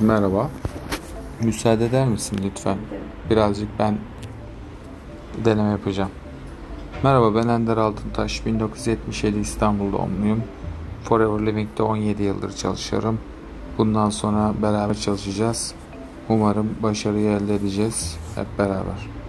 Merhaba. Müsaade eder misin lütfen? Birazcık ben deneme yapacağım. Merhaba ben Ender Altıntaş. 1977 İstanbul doğumluyum. Forever Living'de 17 yıldır çalışıyorum. Bundan sonra beraber çalışacağız. Umarım başarıyı elde edeceğiz hep beraber.